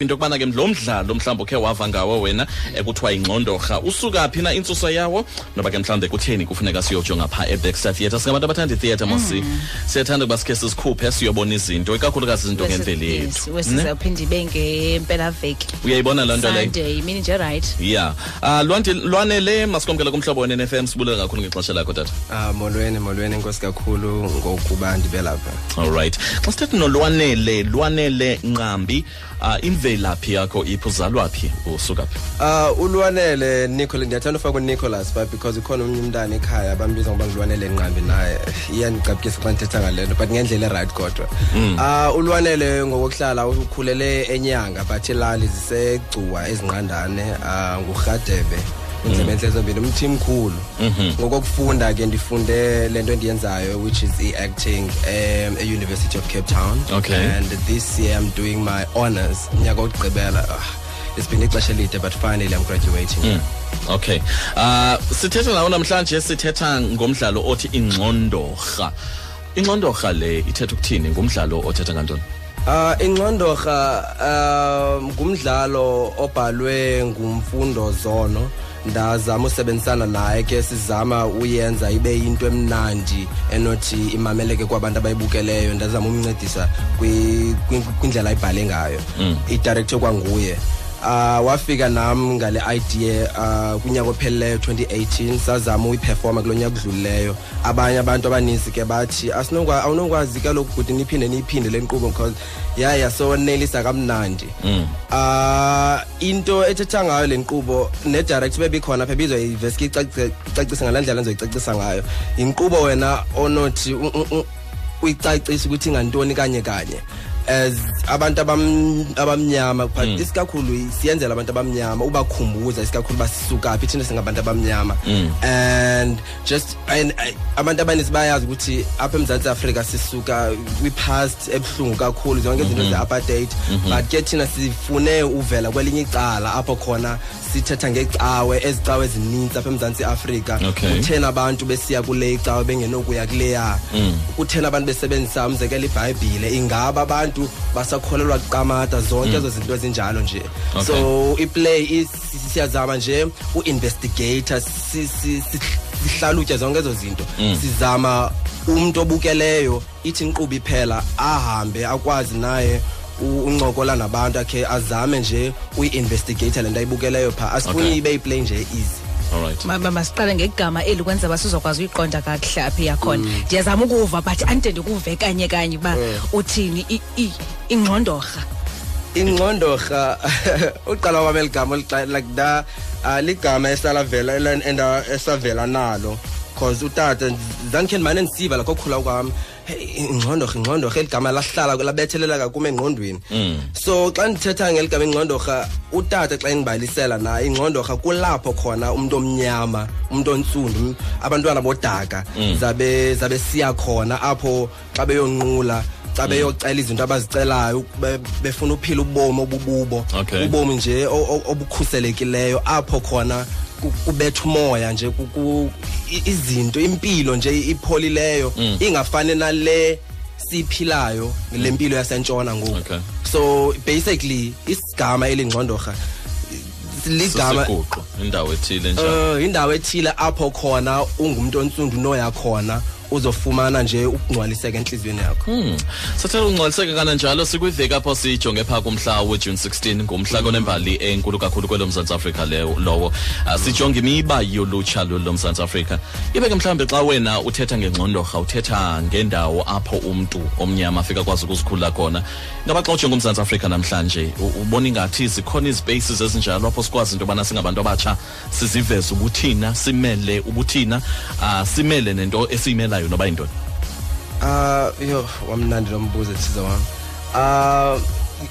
into yokubana ke lo mdlalo mhlawumbi ukhe wava ngawo wena eh, kuthiwa yingxondorha usuka phi na intsusa yawo noba ke mhlawumbi kutheni kufuneka siyojonga phaa ebackstar theatre singabantu abathanda itheatre mosi mm. siyathanda ukuba sikhe sizikhuphe siyobona izinto ikakhulukazi izinto ngemveli yethu wesizawuphinde ibe ngempelaveki uyayibona loo nto leyo yimini nje rayithi ya Ah, lwanti lwanele masikwamkela kumhlobo wenenfm sibulela kakhulu ngexesha lakho tata ah molweni molweni enkosi kakhulu ngokuba ndibe lapha allright xa sithetha nolwanele lwanele nqambi ah imvelaphi yakho iphi uzalwa phi usuka phi ah ulwanele nicolas ndiyathanda ufaka unicolas but because ukhona omnye umntana ekhaya abambiza ngoba ngulwanele nqambi naye iyandicaphukisa xa ndithetha ngale nto but ngendlela erayithi kodwa mm. ah ulwanele ngokokuhlala ukhulele enyanga but ilali zise cuwa ezinqandane uh, ngurhadebe unzima entle zombini umthi mkhulu mhm. ngokokufunda ke ndifunde le nto endiyenzayo which is i-acting um e-university of cape town okay. and this year i'm doing my honors unyaka wokugqibela uh, ah, it's been ixesha elide but finally i'm graduating mm. okay uh, sithetha nawo namhlanje sithetha ngomdlalo othi ingxondorha inxondorha le ithetha ukuthini ngumdlalo othetha ngantoni Uh, inxondorha uh, ngumdlalo obhalwe ngumfundo zono ndazama usebenzisana naye ke sizama uyenza ibe yinto emnandi enothi imameleke kwabantu abayibukeleyo ndazama umncedisa kwindlela ayibhale ngayo mm. idirekthe kwanguye uh, wafika nam ngale idea uh, kunyaka ophelileyo 2018 sazama uyiphefoma kulo nyaka udlulileyo abanye abantu abaninzi ke bathi awunokwazi ke loku bhuti niphinde niyiphinde le nkqubo because yaye yasonelisa kamnandi um into ethetha ngayo le nkqubo nedirect bebikhona apha ebizoyiveske icacise ngala ndlela ndizoyicacisa ngayo yinkqubo wena onothi uyicacise ukuthi ngantoni kanye kanye as abantu abamnyama but mm. isikakhulu siyenzela abantu abamnyama ubakhumbuza isikakhulu basisukaphi thina singabantu abamnyama mm. and just and I, abantu abaninzi bayazi ukuthi apha emzantsi afrika sisuka kwi-past ebuhlungu kakhulu zonke izinto mm -hmm. ze-apartheid mm -hmm. but ke thina sifune uvela kwelinye icala apho khona sithetha ngecawe ezicawe ezininzi apha emzantsi afrika okay. kutheni abantu besiya kule icawe bengenokuya kuleya mm. kutheni abantu besebenzisa umzekelo ibhayibhile ingaba abantu basakholelwa kuqamata zonke mm. ezo mm. zinto ezinjalo nje okay. so iplay is siyazama nje uinvestigator sihlalutya zonke ezo zinto mm. sizama umuntu obukeleyo ithi inkqubo iphela ahambe akwazi naye uncokola nabantu akhe azame nje uyi-investigator le nto ayibukeleyo phaa asifuni okay. ibe iplay nje easy masiqale ngegama eli kwenza uba sizokwazi uyiqonda kakuhle apha iyakhona mm. ndiyazama ukuva but andide ndikuve kanye kanye uba mm. uthini i ingxondorha ingxondorha uqala wam eli gama like da uh, ligama esalavela esavela nalo because utata zange khe ndimane ndisiva lakokhula kwam ingxondorha ingxondorha eli gama lahlala labethelelaka kum engqondweni mm. so xa ndithetha ngeli gama ingxondorha utata xa endibalisela na ingxondorha kulapho khona umntu omnyama umntu ontsundu abantwana bodaka mm. zabe siya khona apho xa beyonqula xa mm. beyocela izinto abazicelayo befuna uphila ubomi obububo ubomi nje obukhuselekileyo apho khona kubetha umoya nje izinto impilo nje ipholileyo mm. ingafani nale siphilayo le mpilo yasentshona ngoku okay. so basically isigama elingcondorha ligama indawo ethile njalo uh, indawo ethile apho khona ungumntu ontsundu noya khona uzofumana nje ukungcwaliseka entliziyweni yakho hmm. sathela ukungcwaliseka kananjalo sikwiveki apho sijonge phaa kumhla wejune 16 ngumhla hmm. konembali enkulu kakhulu kwelo mzantsi afrika lowo ah, sijonge imiba yolutsha lwelo mzantsi afrika ibe ke mhlawumbi xa wena uthetha ngengqondorha uthetha ngendawo apho umntu omnyama afika akwazi ukuzikhulula khona ngaba xa ujonge umzantsi afrika namhlanje ubona ingathi zikhona izipeyisi ezinjalo apho sikwazi into yobana singabantu abatsha siziveze ubuthina simele ubuthina uh, simele nento esiyimelayo noba yinto uh yho wamnandi lo mbuzo thiza wam uh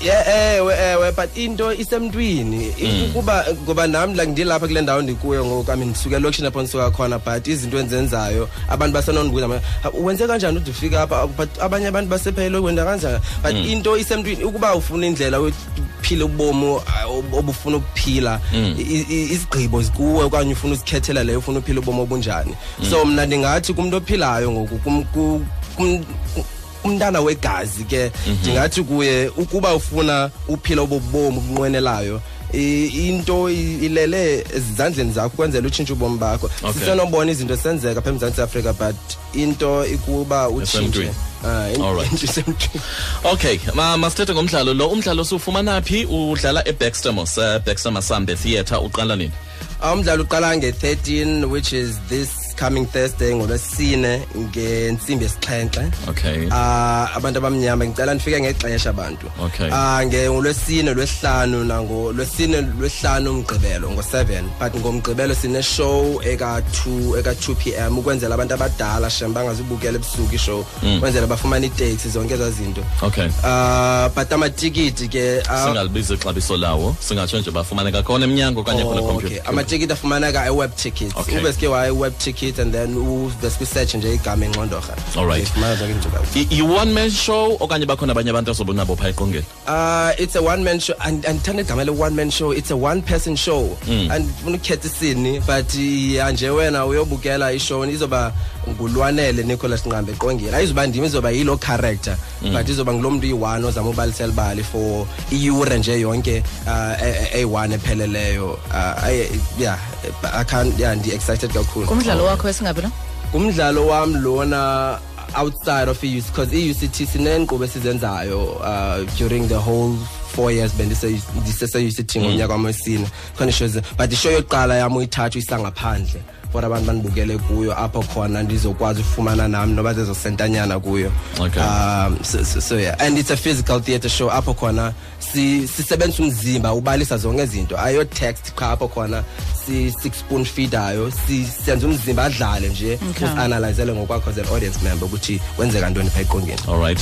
ewe ewe but into isemntwini mm. ukuba ngoba nam like ndilapha kule ndawo ndikuyo ngoku i mean ndisuke elokishini apho ndisuka khona but izinto enzenzayo abantu basenondibuza wenze kanjani ude ufika apha but abanye abantu basephayelo wenda kanjani but mm. into isemntwini ukuba ufuna indlela phila ubomi uh, obufuna ukuphila mm. isigqibo zikuwe okanye ufuna usikhethela leyo ufuna uphila ubomi obunjani mm. so mna ndingathi kumntu ophilayo ngoku umntana wegazi ke mhm. ndingathi kuye ukuba ufuna uphila obobomi obunqwenelayo into ilele ezandleni zakho ukwenzela utshintsha ubomi bakho sisenobona izinto senzeka pha emzantsi afrika but into ikuba utshintshe ah, okay masithethe ngomdlalo lo umdlalo siwufumana phi udlala ebaxtermos uh, eh, baxter masambe theatre uqala nini ah, umdlalo uqala nge-13 which is this coming thursday ngolwesine ngentsimbi esixhenxe okay uh, abantu abamnyama ngicela ndifike ngexesha abantu okay ah ngolwesine lwesihlanu nango lwesine lwesihlanu umgqibelo ngo7 but ngomgqibelo sine show eka 2 eka 2 pm ukwenzela abantu abadala shem bangazibukela ebusuku show mm. ukwenzela bafumane itaxi zonke ezazinto okay ah uh, but amatikiti ke uh, singalibiza ixabiso lawo singatsho nje bafumane kakhona emnyango okanye khona oh, computer okay amatikiti afumaneka e web tickets okay. ube sike waye web ticket and then u the search nje igama engqondorha alright yi-one man show okanye bakhona abanye abantu azobe unabo phaa eqongeni uh it's a one man show and andithanda igama le-one man show it's a one person show mm. and andifuna ukukhetha isini but ya nje wena uyobukela ishow izoba ngulwanele nicholas nqambe eqongeni ayizoba ndim izoba yilo character mm. but izoba ngulo mntu iyi-one ozama ubalisela ibali for iyure nje yonke um uh, eyi-one epheleleyo um uh, ya yeah. I can't yeah ndi excited kakhulu kumdlalo wakho esingaphi lo kumdlalo wam lona outside of i-UCT because i-UCT sineenkqubo esizenzayo uh, during the whole four years bendisese-UCT ngonyaka wam wesine khona ishows but ishow yokuqala yam uyithatha uyisangaphandle for abantu bandibukele kuyo apho khona ndizokwazi ufumana nam noba zezosentanyana kuyo okay. um so, so, so yeah and it's a physical theatre show apho khona si sisebenzisa umzimba ubalisa zonke izinto ayo text qha apho khona si six spoon feedayo si senza umzimba adlale nje okay. usianalysele ngokwakho as an audience member ukuthi kwenzeka ntoni pha eqongeni all right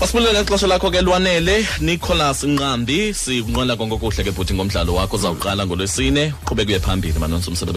masibulele ngexesha lakho ke lwanele nicholas nqambi sikunqwela konke okuhle ke bhuti ngomdlalo wakho uzawuqala ngolwesine uqhubeke uye phambili manonso umsebenzi